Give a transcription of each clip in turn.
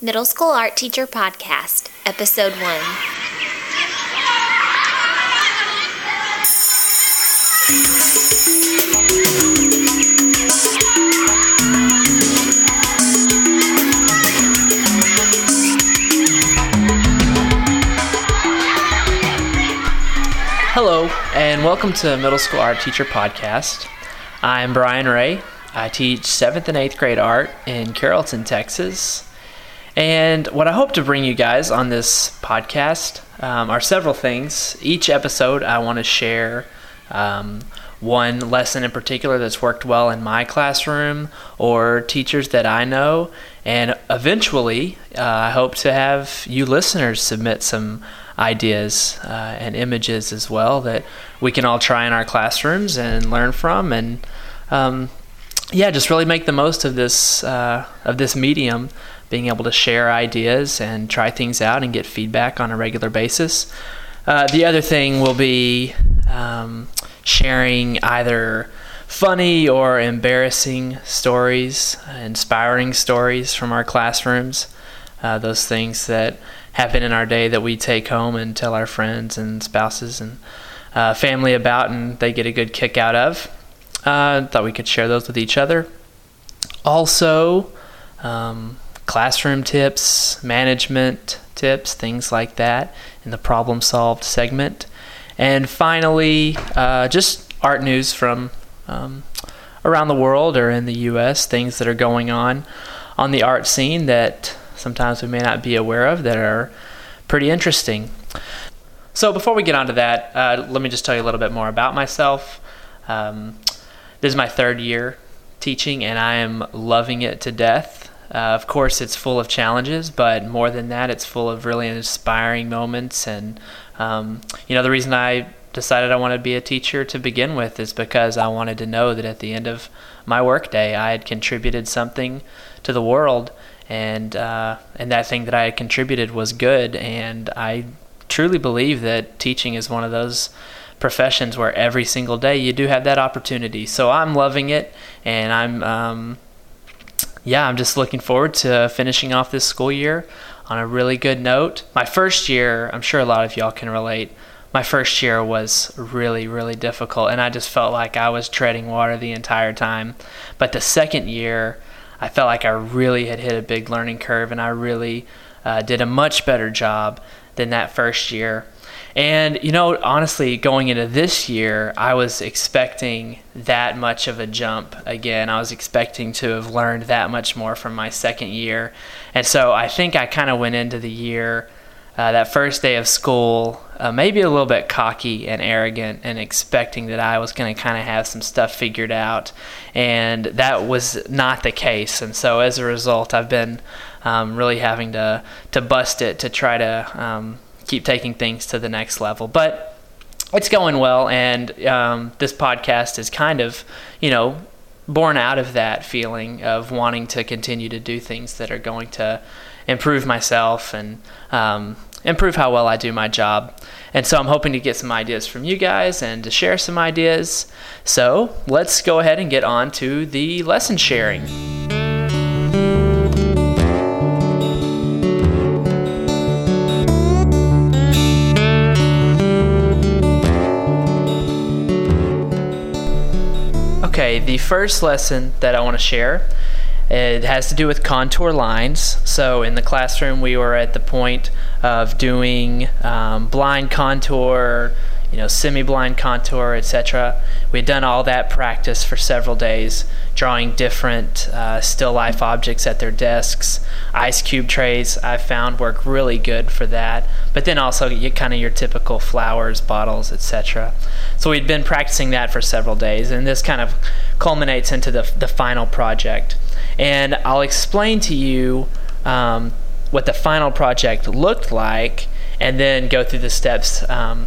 Middle School Art Teacher Podcast, Episode 1. Hello, and welcome to Middle School Art Teacher Podcast. I'm Brian Ray. I teach 7th and 8th grade art in Carrollton, Texas. And what I hope to bring you guys on this podcast um, are several things. Each episode, I want to share um, one lesson in particular that's worked well in my classroom or teachers that I know. And eventually, uh, I hope to have you listeners submit some ideas uh, and images as well that we can all try in our classrooms and learn from and um, yeah just really make the most of this uh, of this medium being able to share ideas and try things out and get feedback on a regular basis uh, the other thing will be um, sharing either funny or embarrassing stories inspiring stories from our classrooms uh, those things that happen in our day that we take home and tell our friends and spouses and uh, family about, and they get a good kick out of. Uh, thought we could share those with each other. Also, um, classroom tips, management tips, things like that in the problem solved segment. And finally, uh, just art news from um, around the world or in the U.S., things that are going on on the art scene that sometimes we may not be aware of that are pretty interesting. So, before we get on to that, uh, let me just tell you a little bit more about myself. Um, this is my third year teaching, and I am loving it to death. Uh, of course, it's full of challenges, but more than that, it's full of really inspiring moments. And, um, you know, the reason I decided I wanted to be a teacher to begin with is because I wanted to know that at the end of my workday, I had contributed something to the world and uh, and that thing that I had contributed was good. And I truly believe that teaching is one of those professions where every single day you do have that opportunity. So I'm loving it, and I'm um, yeah, I'm just looking forward to finishing off this school year on a really good note. My first year, I'm sure a lot of y'all can relate. My first year was really, really difficult, and I just felt like I was treading water the entire time. But the second year, I felt like I really had hit a big learning curve and I really uh, did a much better job than that first year. And, you know, honestly, going into this year, I was expecting that much of a jump again. I was expecting to have learned that much more from my second year. And so I think I kind of went into the year, uh, that first day of school, uh, maybe a little bit cocky and arrogant and expecting that I was going to kind of have some stuff figured out. And that was not the case. And so as a result, I've been um, really having to, to bust it to try to um, keep taking things to the next level. But it's going well. And um, this podcast is kind of, you know, born out of that feeling of wanting to continue to do things that are going to improve myself and um, improve how well I do my job. And so I'm hoping to get some ideas from you guys and to share some ideas. So let's go ahead and get on to the lesson sharing. Okay, the first lesson that I want to share it has to do with contour lines. So in the classroom, we were at the point of doing um, blind contour, you know, semi-blind contour, etc. We had done all that practice for several days, drawing different uh, still life objects at their desks. Ice cube trays I found work really good for that, but then also you, kind of your typical flowers, bottles, etc. So we'd been practicing that for several days, and this kind of culminates into the, the final project. And I'll explain to you um, what the final project looked like and then go through the steps um,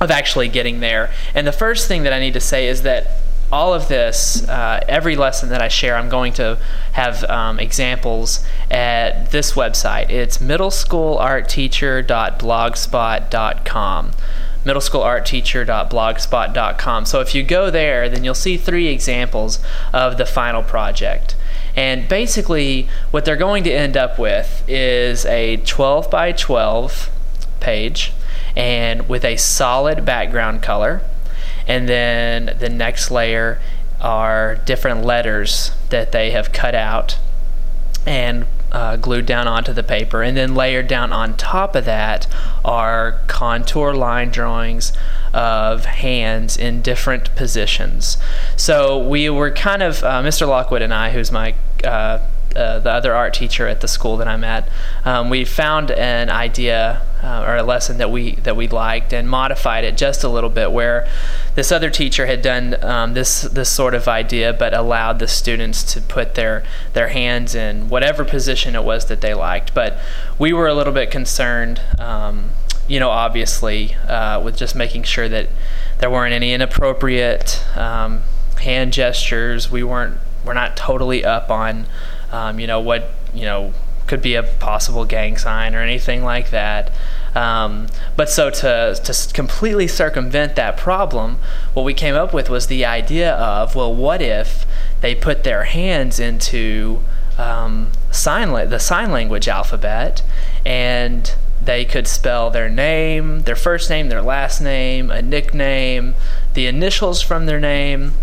of actually getting there. And the first thing that I need to say is that all of this, uh, every lesson that I share, I'm going to have um, examples at this website. It's middleschoolartteacher.blogspot.com middleschoolartteacher.blogspot.com. So if you go there, then you'll see three examples of the final project. And basically, what they're going to end up with is a 12 by 12 page and with a solid background color. And then the next layer are different letters that they have cut out and uh, glued down onto the paper. And then layered down on top of that are contour line drawings of hands in different positions. So we were kind of, uh, Mr. Lockwood and I, who's my uh, uh, the other art teacher at the school that I'm at, um, we found an idea uh, or a lesson that we that we liked and modified it just a little bit. Where this other teacher had done um, this this sort of idea, but allowed the students to put their their hands in whatever position it was that they liked. But we were a little bit concerned. Um, you know, obviously, uh, with just making sure that there weren't any inappropriate um, hand gestures. We weren't, we're not totally up on um, you know, what, you know, could be a possible gang sign or anything like that. Um, but so to, to completely circumvent that problem, what we came up with was the idea of, well, what if they put their hands into um, sign la- the sign language alphabet and they could spell their name, their first name, their last name, a nickname, the initials from their name,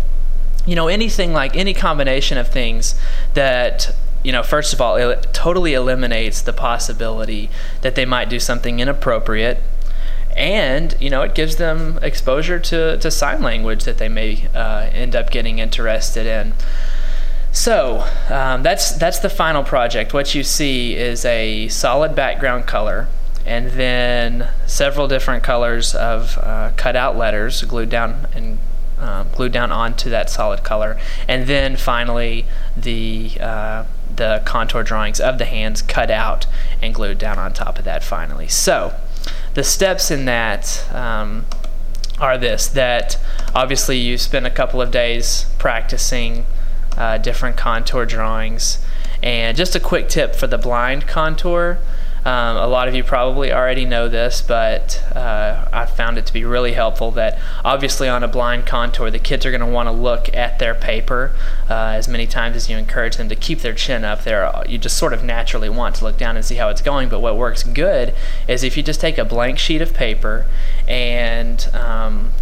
you know, anything like any combination of things that you know, first of all, it totally eliminates the possibility that they might do something inappropriate. And, you know, it gives them exposure to, to sign language that they may uh, end up getting interested in. So um, that's, that's the final project. What you see is a solid background color and then several different colors of uh, cut out letters glued down and um, glued down onto that solid color, and then finally the uh, the contour drawings of the hands cut out and glued down on top of that. Finally, so the steps in that um, are this: that obviously you spend a couple of days practicing uh, different contour drawings, and just a quick tip for the blind contour. Um, a lot of you probably already know this, but uh, I found it to be really helpful that obviously on a blind contour, the kids are going to want to look at their paper uh, as many times as you encourage them to keep their chin up. There, you just sort of naturally want to look down and see how it's going. But what works good is if you just take a blank sheet of paper and um,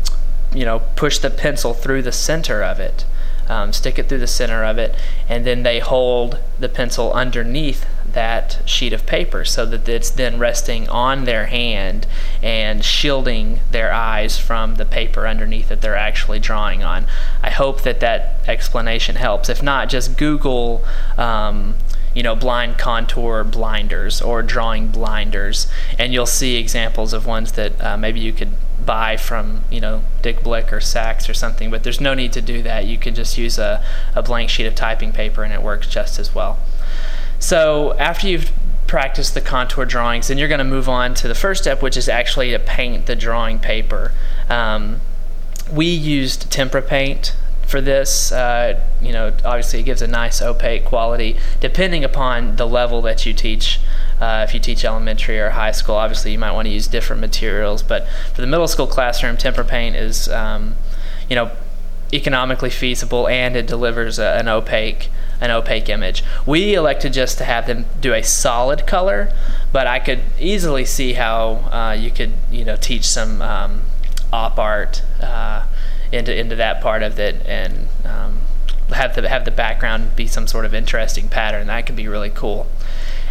you know push the pencil through the center of it. Um, stick it through the center of it, and then they hold the pencil underneath that sheet of paper so that it's then resting on their hand and shielding their eyes from the paper underneath that they're actually drawing on. I hope that that explanation helps. If not, just Google. Um, you know, blind contour blinders or drawing blinders, and you'll see examples of ones that uh, maybe you could buy from, you know, Dick Blick or Sax or something, but there's no need to do that. You can just use a, a blank sheet of typing paper and it works just as well. So after you've practiced the contour drawings, then you're going to move on to the first step, which is actually to paint the drawing paper. Um, we used tempera paint for this. Uh, you know, obviously it gives a nice opaque quality, depending upon the level that you teach. Uh, if you teach elementary or high school, obviously you might want to use different materials. But for the middle school classroom, tempera paint is, um, you know, economically feasible and it delivers a, an opaque an opaque image. We elected just to have them do a solid color, but I could easily see how uh, you could you know teach some um, op art uh, into into that part of it and um, have the have the background be some sort of interesting pattern. That could be really cool.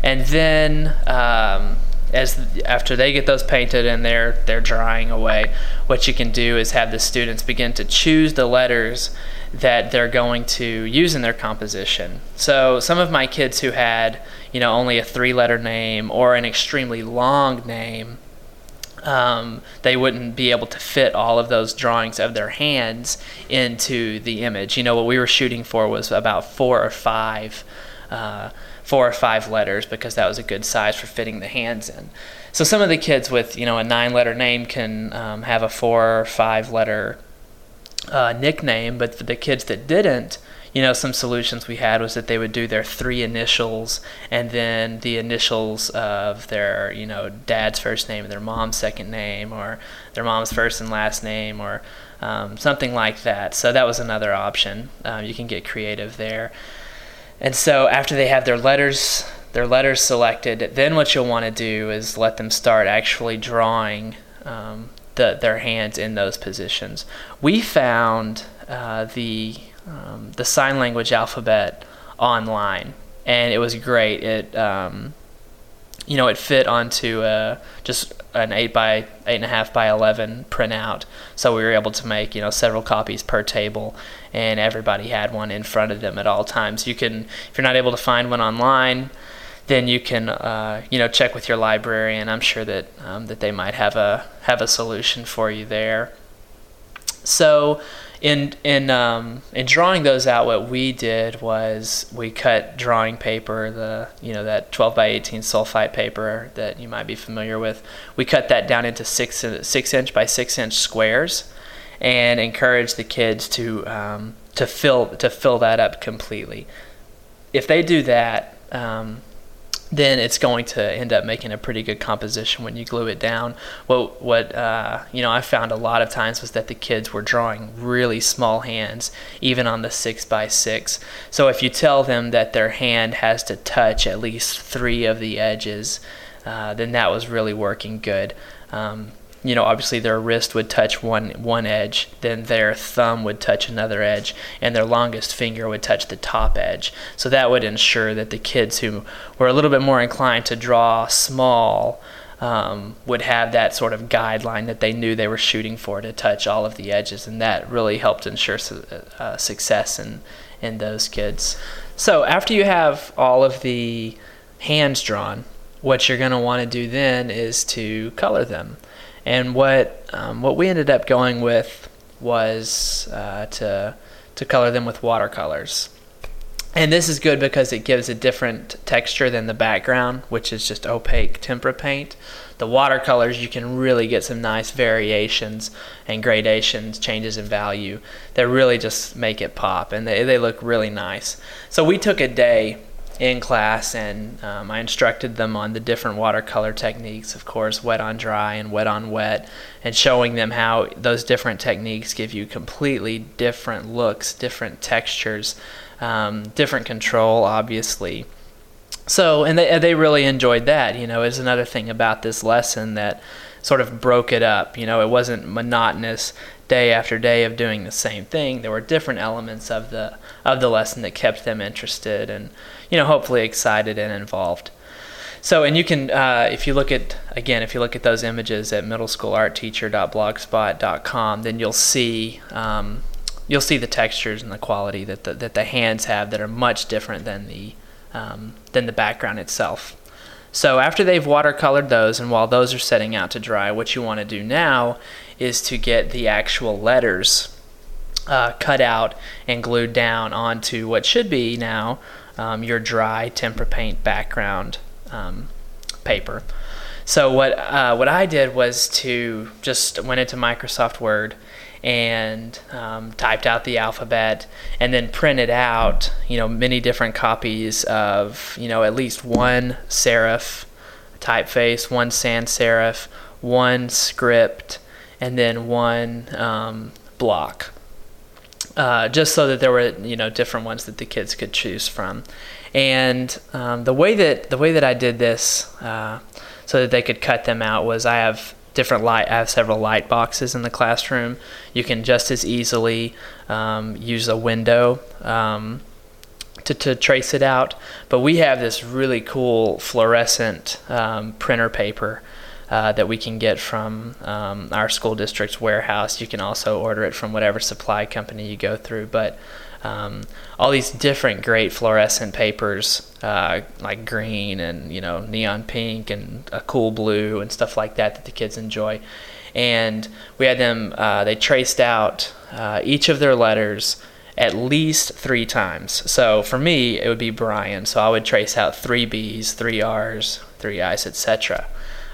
And then um, as after they get those painted and they're they're drying away, what you can do is have the students begin to choose the letters that they're going to use in their composition. So some of my kids who had, you know, only a three-letter name or an extremely long name, um, they wouldn't be able to fit all of those drawings of their hands into the image. You know, what we were shooting for was about four or five. Uh, four or five letters because that was a good size for fitting the hands in. So some of the kids with you know a nine letter name can um, have a four or five letter uh, nickname, but for the kids that didn't, you know, some solutions we had was that they would do their three initials and then the initials of their, you know, dad's first name, and their mom's second name, or their mom's first and last name, or um, something like that. So that was another option. Um, you can get creative there. And so after they have their letters their letters selected, then what you'll want to do is let them start actually drawing um, the, their hands in those positions. We found uh, the um, the sign language alphabet online, and it was great. It um, you know it fit onto a, just an eight by eight and a half by eleven printout, so we were able to make you know several copies per table, and everybody had one in front of them at all times. You can if you're not able to find one online then you can uh, you know check with your librarian. I'm sure that um, that they might have a have a solution for you there. So in in um, in drawing those out, what we did was we cut drawing paper, the you know that 12 by 18 sulfite paper that you might be familiar with. We cut that down into six six inch by six inch squares, and encourage the kids to um, to fill to fill that up completely. If they do that, um, then it's going to end up making a pretty good composition when you glue it down. What what uh, you know I found a lot of times was that the kids were drawing really small hands, even on the six by six. So if you tell them that their hand has to touch at least three of the edges, uh, then that was really working good. Um, you know, obviously their wrist would touch one one edge, then their thumb would touch another edge, and their longest finger would touch the top edge. So that would ensure that the kids who were a little bit more inclined to draw small um, would have that sort of guideline that they knew they were shooting for to touch all of the edges, and that really helped ensure su- uh, success in in those kids. So after you have all of the hands drawn, what you're going to want to do then is to color them. And what um, what we ended up going with was uh, to to color them with watercolors. And this is good because it gives a different texture than the background, which is just opaque tempera paint. The watercolors, you can really get some nice variations and gradations, changes in value that really just make it pop, and they, they look really nice. So we took a day in class, and um, I instructed them on the different watercolor techniques, of course, wet on dry and wet on wet, and showing them how those different techniques give you completely different looks, different textures, um, different control, obviously. So, and they, they really enjoyed that. You know, is another thing about this lesson that sort of broke it up. You know, it wasn't monotonous day after day of doing the same thing. There were different elements of the of the lesson that kept them interested and you know hopefully excited and involved. So, and you can, uh, if you look at, again, if you look at those images at middleschoolartteacher.blogspot.com, then you'll see, um, you'll see the textures and the quality that the, that the hands have that are much different than the, um, than the background itself. So after they've watercolored those, and while those are setting out to dry, what you want to do now is to get the actual letters uh, cut out and glued down onto what should be now um, your dry tempera paint background um, paper. So what uh, what I did was to just went into Microsoft Word and um, typed out the alphabet and then printed out you know many different copies of you know at least one serif typeface, one sans serif, one script, and then one um, block uh, just so that there were you know different ones that the kids could choose from. And um, the way that the way that I did this, uh, so that they could cut them out, was I have different light. I have several light boxes in the classroom. You can just as easily um, use a window. Um, to, to trace it out, but we have this really cool fluorescent um, printer paper uh, that we can get from um, our school district's warehouse. You can also order it from whatever supply company you go through. But um, all these different great fluorescent papers, uh, like green and you know neon pink and a cool blue and stuff like that that the kids enjoy. And we had them. Uh, they traced out uh, each of their letters at least three times. So for me, it would be Brian. So I would trace out three B's, three R's, three I's, etc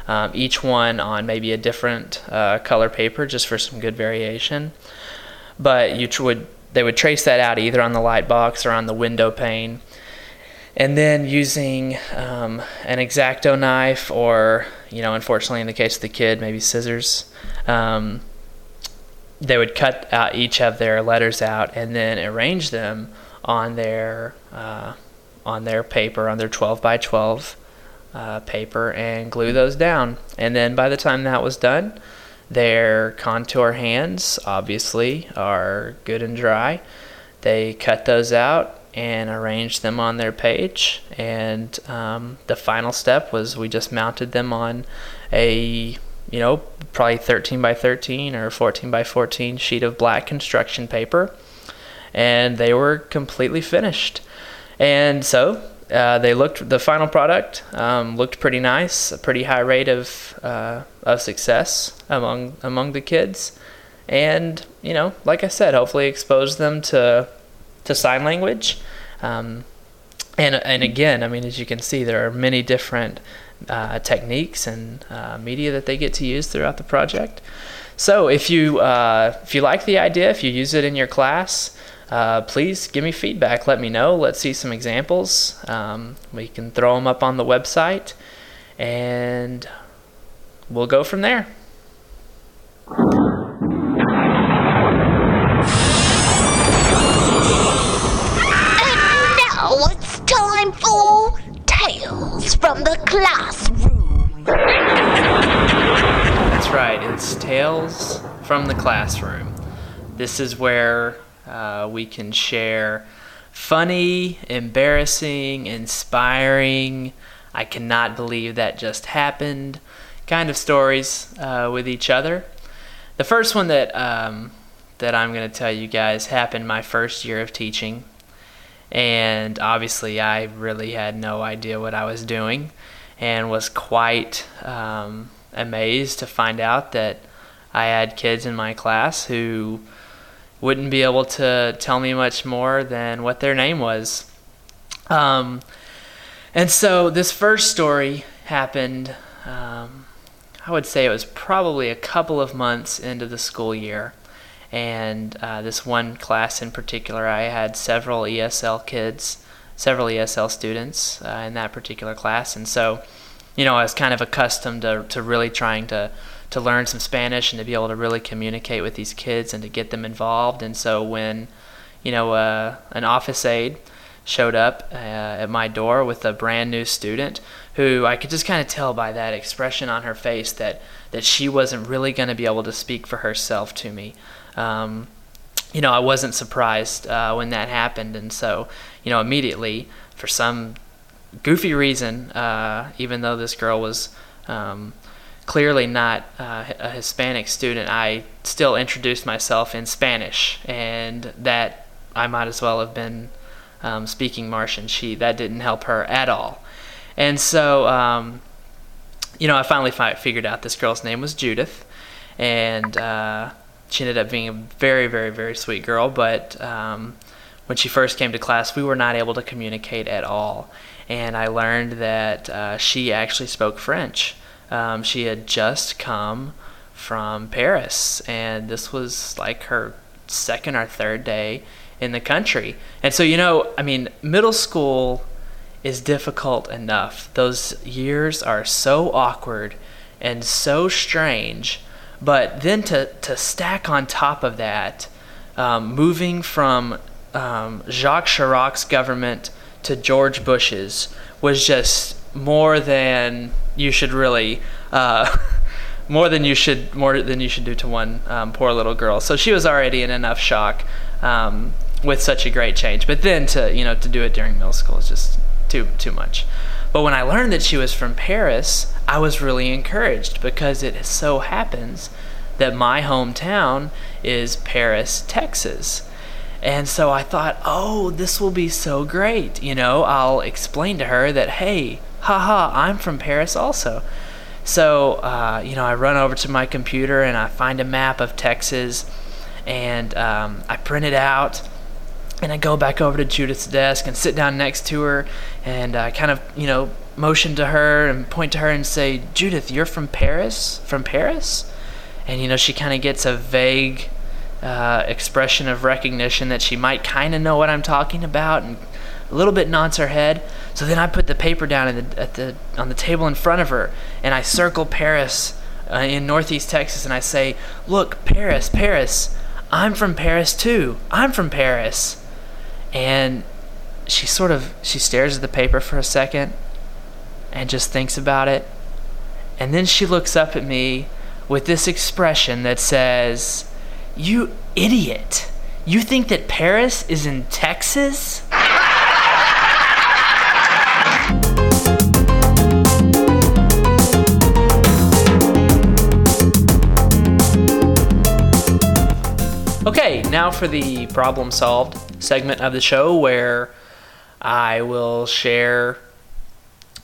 um, each one on maybe a different uh, color paper just for some good variation. But you would they would trace that out either on the light box or on the window pane. And then using um, an X-Acto knife, or you know, unfortunately in the case of the kid, maybe scissors, um, they would cut out each of their letters out and then arrange them on their uh, on their paper, on their 12 by 12 uh, paper, and glue those down. And then by the time that was done, their contour hands obviously are good and dry. They cut those out and arranged them on their page. And um, the final step was we just mounted them on a, you know, probably 13 by 13 or 14 by 14 sheet of black construction paper. And they were completely finished. And so uh, they looked, the final product um, looked pretty nice, a pretty high rate of, uh, of success among, among the kids. And, you know, like I said, hopefully expose them to to sign language. Um, and, and again, I mean, as you can see, there are many different uh, techniques and uh, media that they get to use throughout the project. So if you uh, if you like the idea, if you use it in your class, uh, please give me feedback. Let me know. Let's see some examples. Um, we can throw them up on the website, and we'll go from there. time for Tales from the Classroom. That's right, it's Tales from the Classroom. This is where uh, we can share funny, embarrassing, inspiring, I cannot believe that just happened kind of stories uh, with each other. The first one that um, that I'm going to tell you guys happened my first year of teaching and obviously I really had no idea what I was doing and was quite um, amazed to find out that I had kids in my class who wouldn't be able to tell me much more than what their name was. Um, and so this first story happened, um, I would say it was probably a couple of months into the school year and uh, this one class in particular, I had several ESL kids, several ESL students uh, in that particular class, and so, you know, I was kind of accustomed to, to really trying to to learn some Spanish and to be able to really communicate with these kids and to get them involved. And so when, you know, uh, an office aide showed up uh, at my door with a brand new student who I could just kind of tell by that expression on her face that that she wasn't really going to be able to speak for herself to me um, you know, I wasn't surprised uh, when that happened, and so you know, immediately for some goofy reason, uh, even though this girl was um, clearly not uh, a Hispanic student, I still introduced myself in Spanish, and that I might as well have been um, speaking Martian. She that didn't help her at all, and so um, you know, I finally fi- figured out this girl's name was Judith, and uh, she ended up being a very, very, very sweet girl. But um, when she first came to class, we were not able to communicate at all. And I learned that uh, she actually spoke French. Um, she had just come from Paris, and this was like her second or third day in the country. And so, you know, I mean, middle school is difficult enough. Those years are so awkward and so strange but then to, to stack on top of that, um, moving from um, Jacques Chirac's government to George Bush's was just more than you should really, uh, more than you should, more than you should do to one um, poor little girl. So she was already in enough shock um, with such a great change. But then to you know to do it during middle school is just too too much. But when I learned that she was from Paris, I was really encouraged because it so happens that my hometown is Paris, Texas. And so I thought, oh, this will be so great. You know, I'll explain to her that, hey, haha, I'm from Paris also. So, uh, you know, I run over to my computer and I find a map of Texas and um, I print it out and I go back over to Judith's desk and sit down next to her and I kind of, you know, motion to her and point to her and say, Judith, you're from Paris? From Paris? And, you know, she kind of gets a vague uh, expression of recognition that she might kind of know what I'm talking about and a little bit nods her head. So then I put the paper down the, at the, on the table in front of her and I circle Paris uh, in northeast Texas and I say, Look, Paris, Paris. I'm from Paris too. I'm from Paris and she sort of she stares at the paper for a second and just thinks about it. And then she looks up at me with this expression that says, "You idiot. You think that Paris is in Texas?" Now for the problem solved segment of the show where I will share,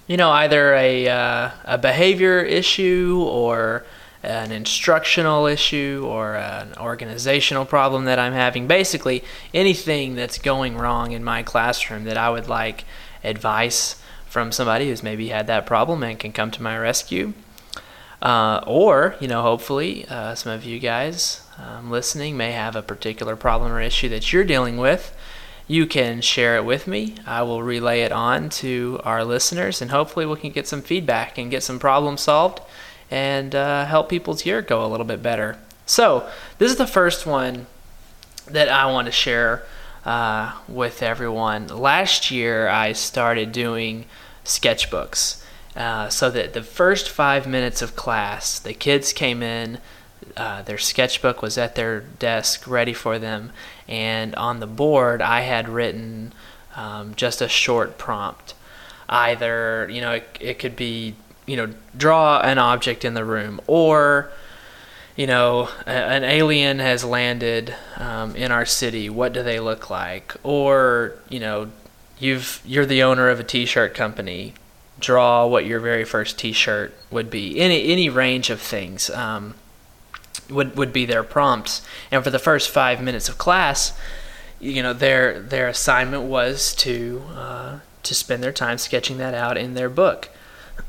you know, either a, uh, a behavior issue or an instructional issue or an organizational problem that I'm having. Basically, anything that's going wrong in my classroom that I would like advice from somebody who's maybe had that problem and can come to my rescue. Uh, or, you know, hopefully, uh, some of you guys um, listening may have a particular problem or issue that you're dealing with. You can share it with me. I will relay it on to our listeners, and hopefully, we can get some feedback and get some problems solved and uh, help people's year go a little bit better. So, this is the first one that I want to share uh, with everyone. Last year, I started doing sketchbooks. Uh, so that the first five minutes of class, the kids came in, uh, their sketchbook was at their desk ready for them, and on the board I had written um, just a short prompt. Either, you know, it, it could be, you know, draw an object in the room, or, you know, an alien has landed um, in our city. What do they look like? Or, you know, you've you're the owner of a T-shirt company draw what your very first T-shirt would be. Any any range of things um, would would be their prompts. And for the first five minutes of class, you know their their assignment was to uh, to spend their time sketching that out in their book.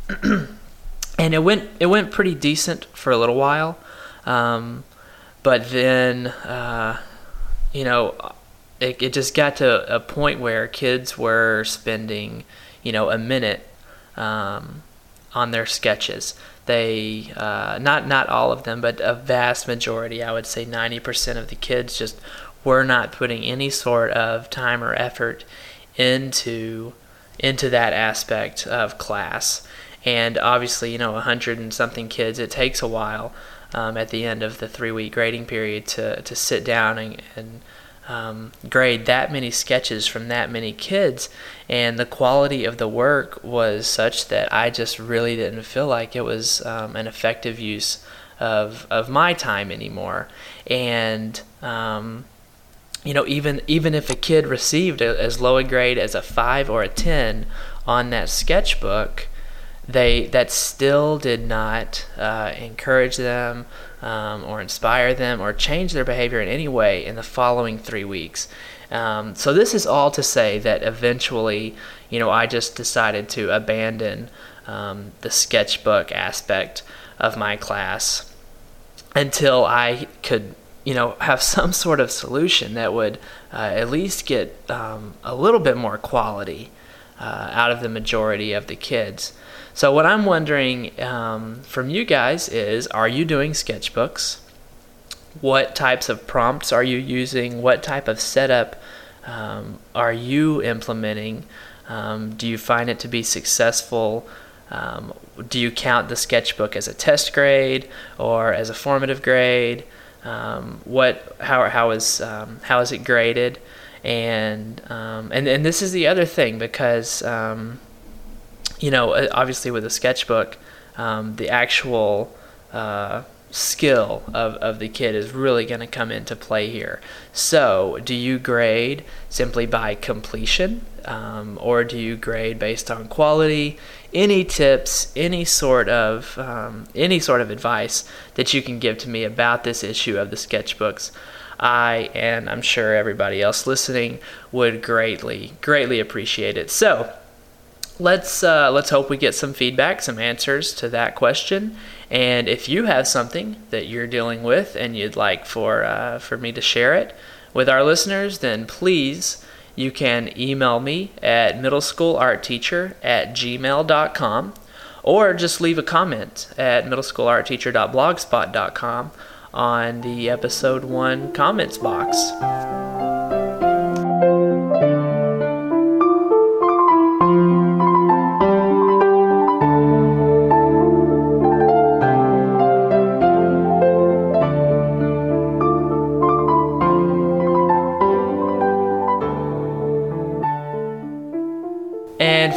and it went it went pretty decent for a little while, um, but then uh, you know it, it just got to a point where kids were spending you know a minute um, on their sketches. They uh, not not all of them, but a vast majority, I would say 90% of the kids just were not putting any sort of time or effort into into that aspect of class. And obviously, you know, hundred and something kids, it takes a while um, at the end of the three week grading period to, to sit down and, and um, grade that many sketches from that many kids, and the quality of the work was such that I just really didn't feel like it was um, an effective use of of my time anymore. And um, you know, even even if a kid received a, as low a grade as a five or a ten on that sketchbook, they that still did not uh, encourage them um, or inspire them or change their behavior in any way in the following three weeks. Um, so this is all to say that eventually, you know, I just decided to abandon um, the sketchbook aspect of my class until I could, you know, have some sort of solution that would uh, at least get um, a little bit more quality uh, out of the majority of the kids. So, what I'm wondering um, from you guys is are you doing sketchbooks? What types of prompts are you using? What type of setup um, are you implementing? Um, do you find it to be successful? Um, do you count the sketchbook as a test grade or as a formative grade? Um, what how how is um, how is it graded? And and and this is the other thing because you know, uh, obviously with a sketchbook, um, the actual uh, skill of, of the kid is really going to come into play here. So, do you grade simply by completion, um, or do you grade based on quality? Any tips, any sort of um, any sort of advice that you can give to me about this issue of the sketchbooks? I and I'm sure everybody else listening would greatly, greatly appreciate it. So, let's uh, let's hope we get some feedback, some answers to that question. And if you have something that you're dealing with and you'd like for uh, for me to share it with our listeners, then please you can email me at middleschoolartteacher at gmail.com or just leave a comment at middleschoolartteacher.blogspot.com on the episode one comments box.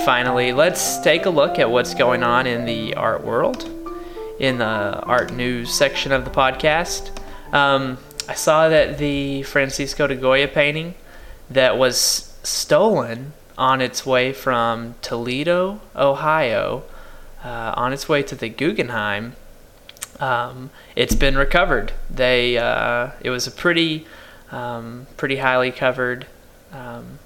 Finally, let's take a look at what's going on in the art world in the art news section of the podcast. Um, I saw that the Francisco de Goya painting that was stolen on its way from Toledo, Ohio, uh, on its way to the Guggenheim. Um, it's been recovered. They uh, it was a pretty um, pretty highly covered um,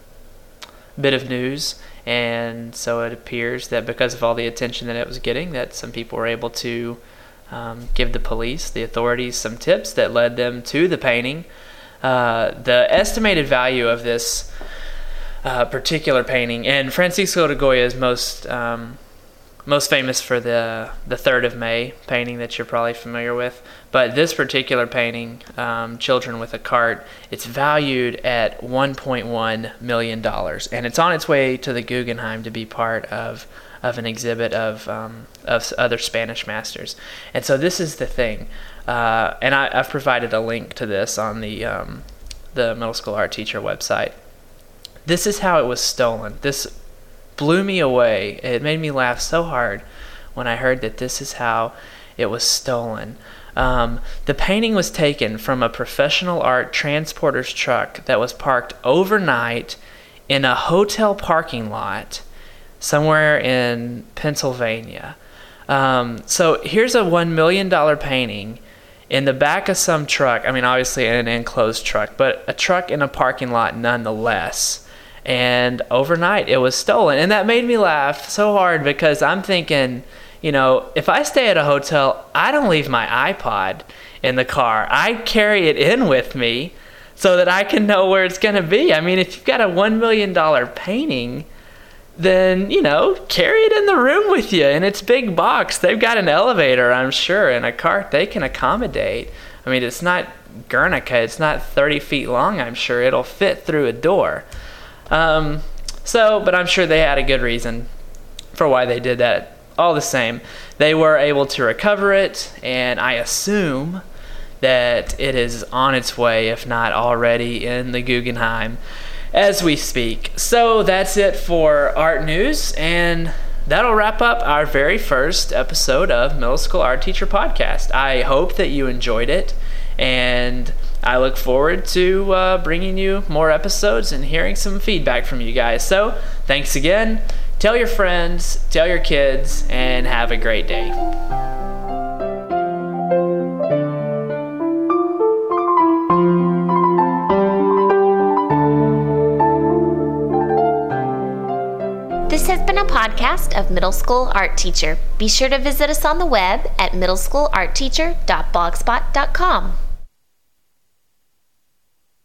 bit of news, and so it appears that because of all the attention that it was getting, that some people were able to um, give the police, the authorities, some tips that led them to the painting. Uh, the estimated value of this uh, particular painting, and Francisco de Goya's most um, most famous for the the Third of May painting that you're probably familiar with. But this particular painting, um, "Children with a Cart," it's valued at 1.1 million dollars, and it's on its way to the Guggenheim to be part of of an exhibit of um, of other Spanish masters. And so this is the thing, uh, and I, have provided a link to this on the um, the middle school art teacher website. This is how it was stolen. This blew me away. It made me laugh so hard when I heard that this is how it was stolen. Um, the painting was taken from a professional art transporter's truck that was parked overnight in a hotel parking lot somewhere in Pennsylvania. Um, so here's a $1 million painting in the back of some truck. I mean, obviously in an enclosed truck, but a truck in a parking lot nonetheless and overnight it was stolen. And that made me laugh so hard because i'm thinking you know if i stay at a hotel i don't leave my ipod in the car. I carry it in with me so that i can know where it's going to be. I mean if you've got a $1 million painting then you know carry it in the room with you in its big box. They've got an elevator i'm sure and a cart they can accommodate. I mean it's not guernica it's not 30 feet long i'm sure. It'll fit through a door um, so, but I'm sure they had a good reason for why they did that. All the same, they were able to recover it, and I assume that it is on its way, if not already, in the Guggenheim as we speak. So that's it for art news, and that'll wrap up our very first episode of Middle School Art Teacher Podcast. I hope that you enjoyed it, and I look forward to uh, bringing you more episodes and hearing some feedback from you guys. So, thanks again. Tell your friends, tell your kids, and have a great day. This has been a podcast of Middle School Art Teacher. Be sure to visit us on the web at middleschoolartteacher.blogspot.com.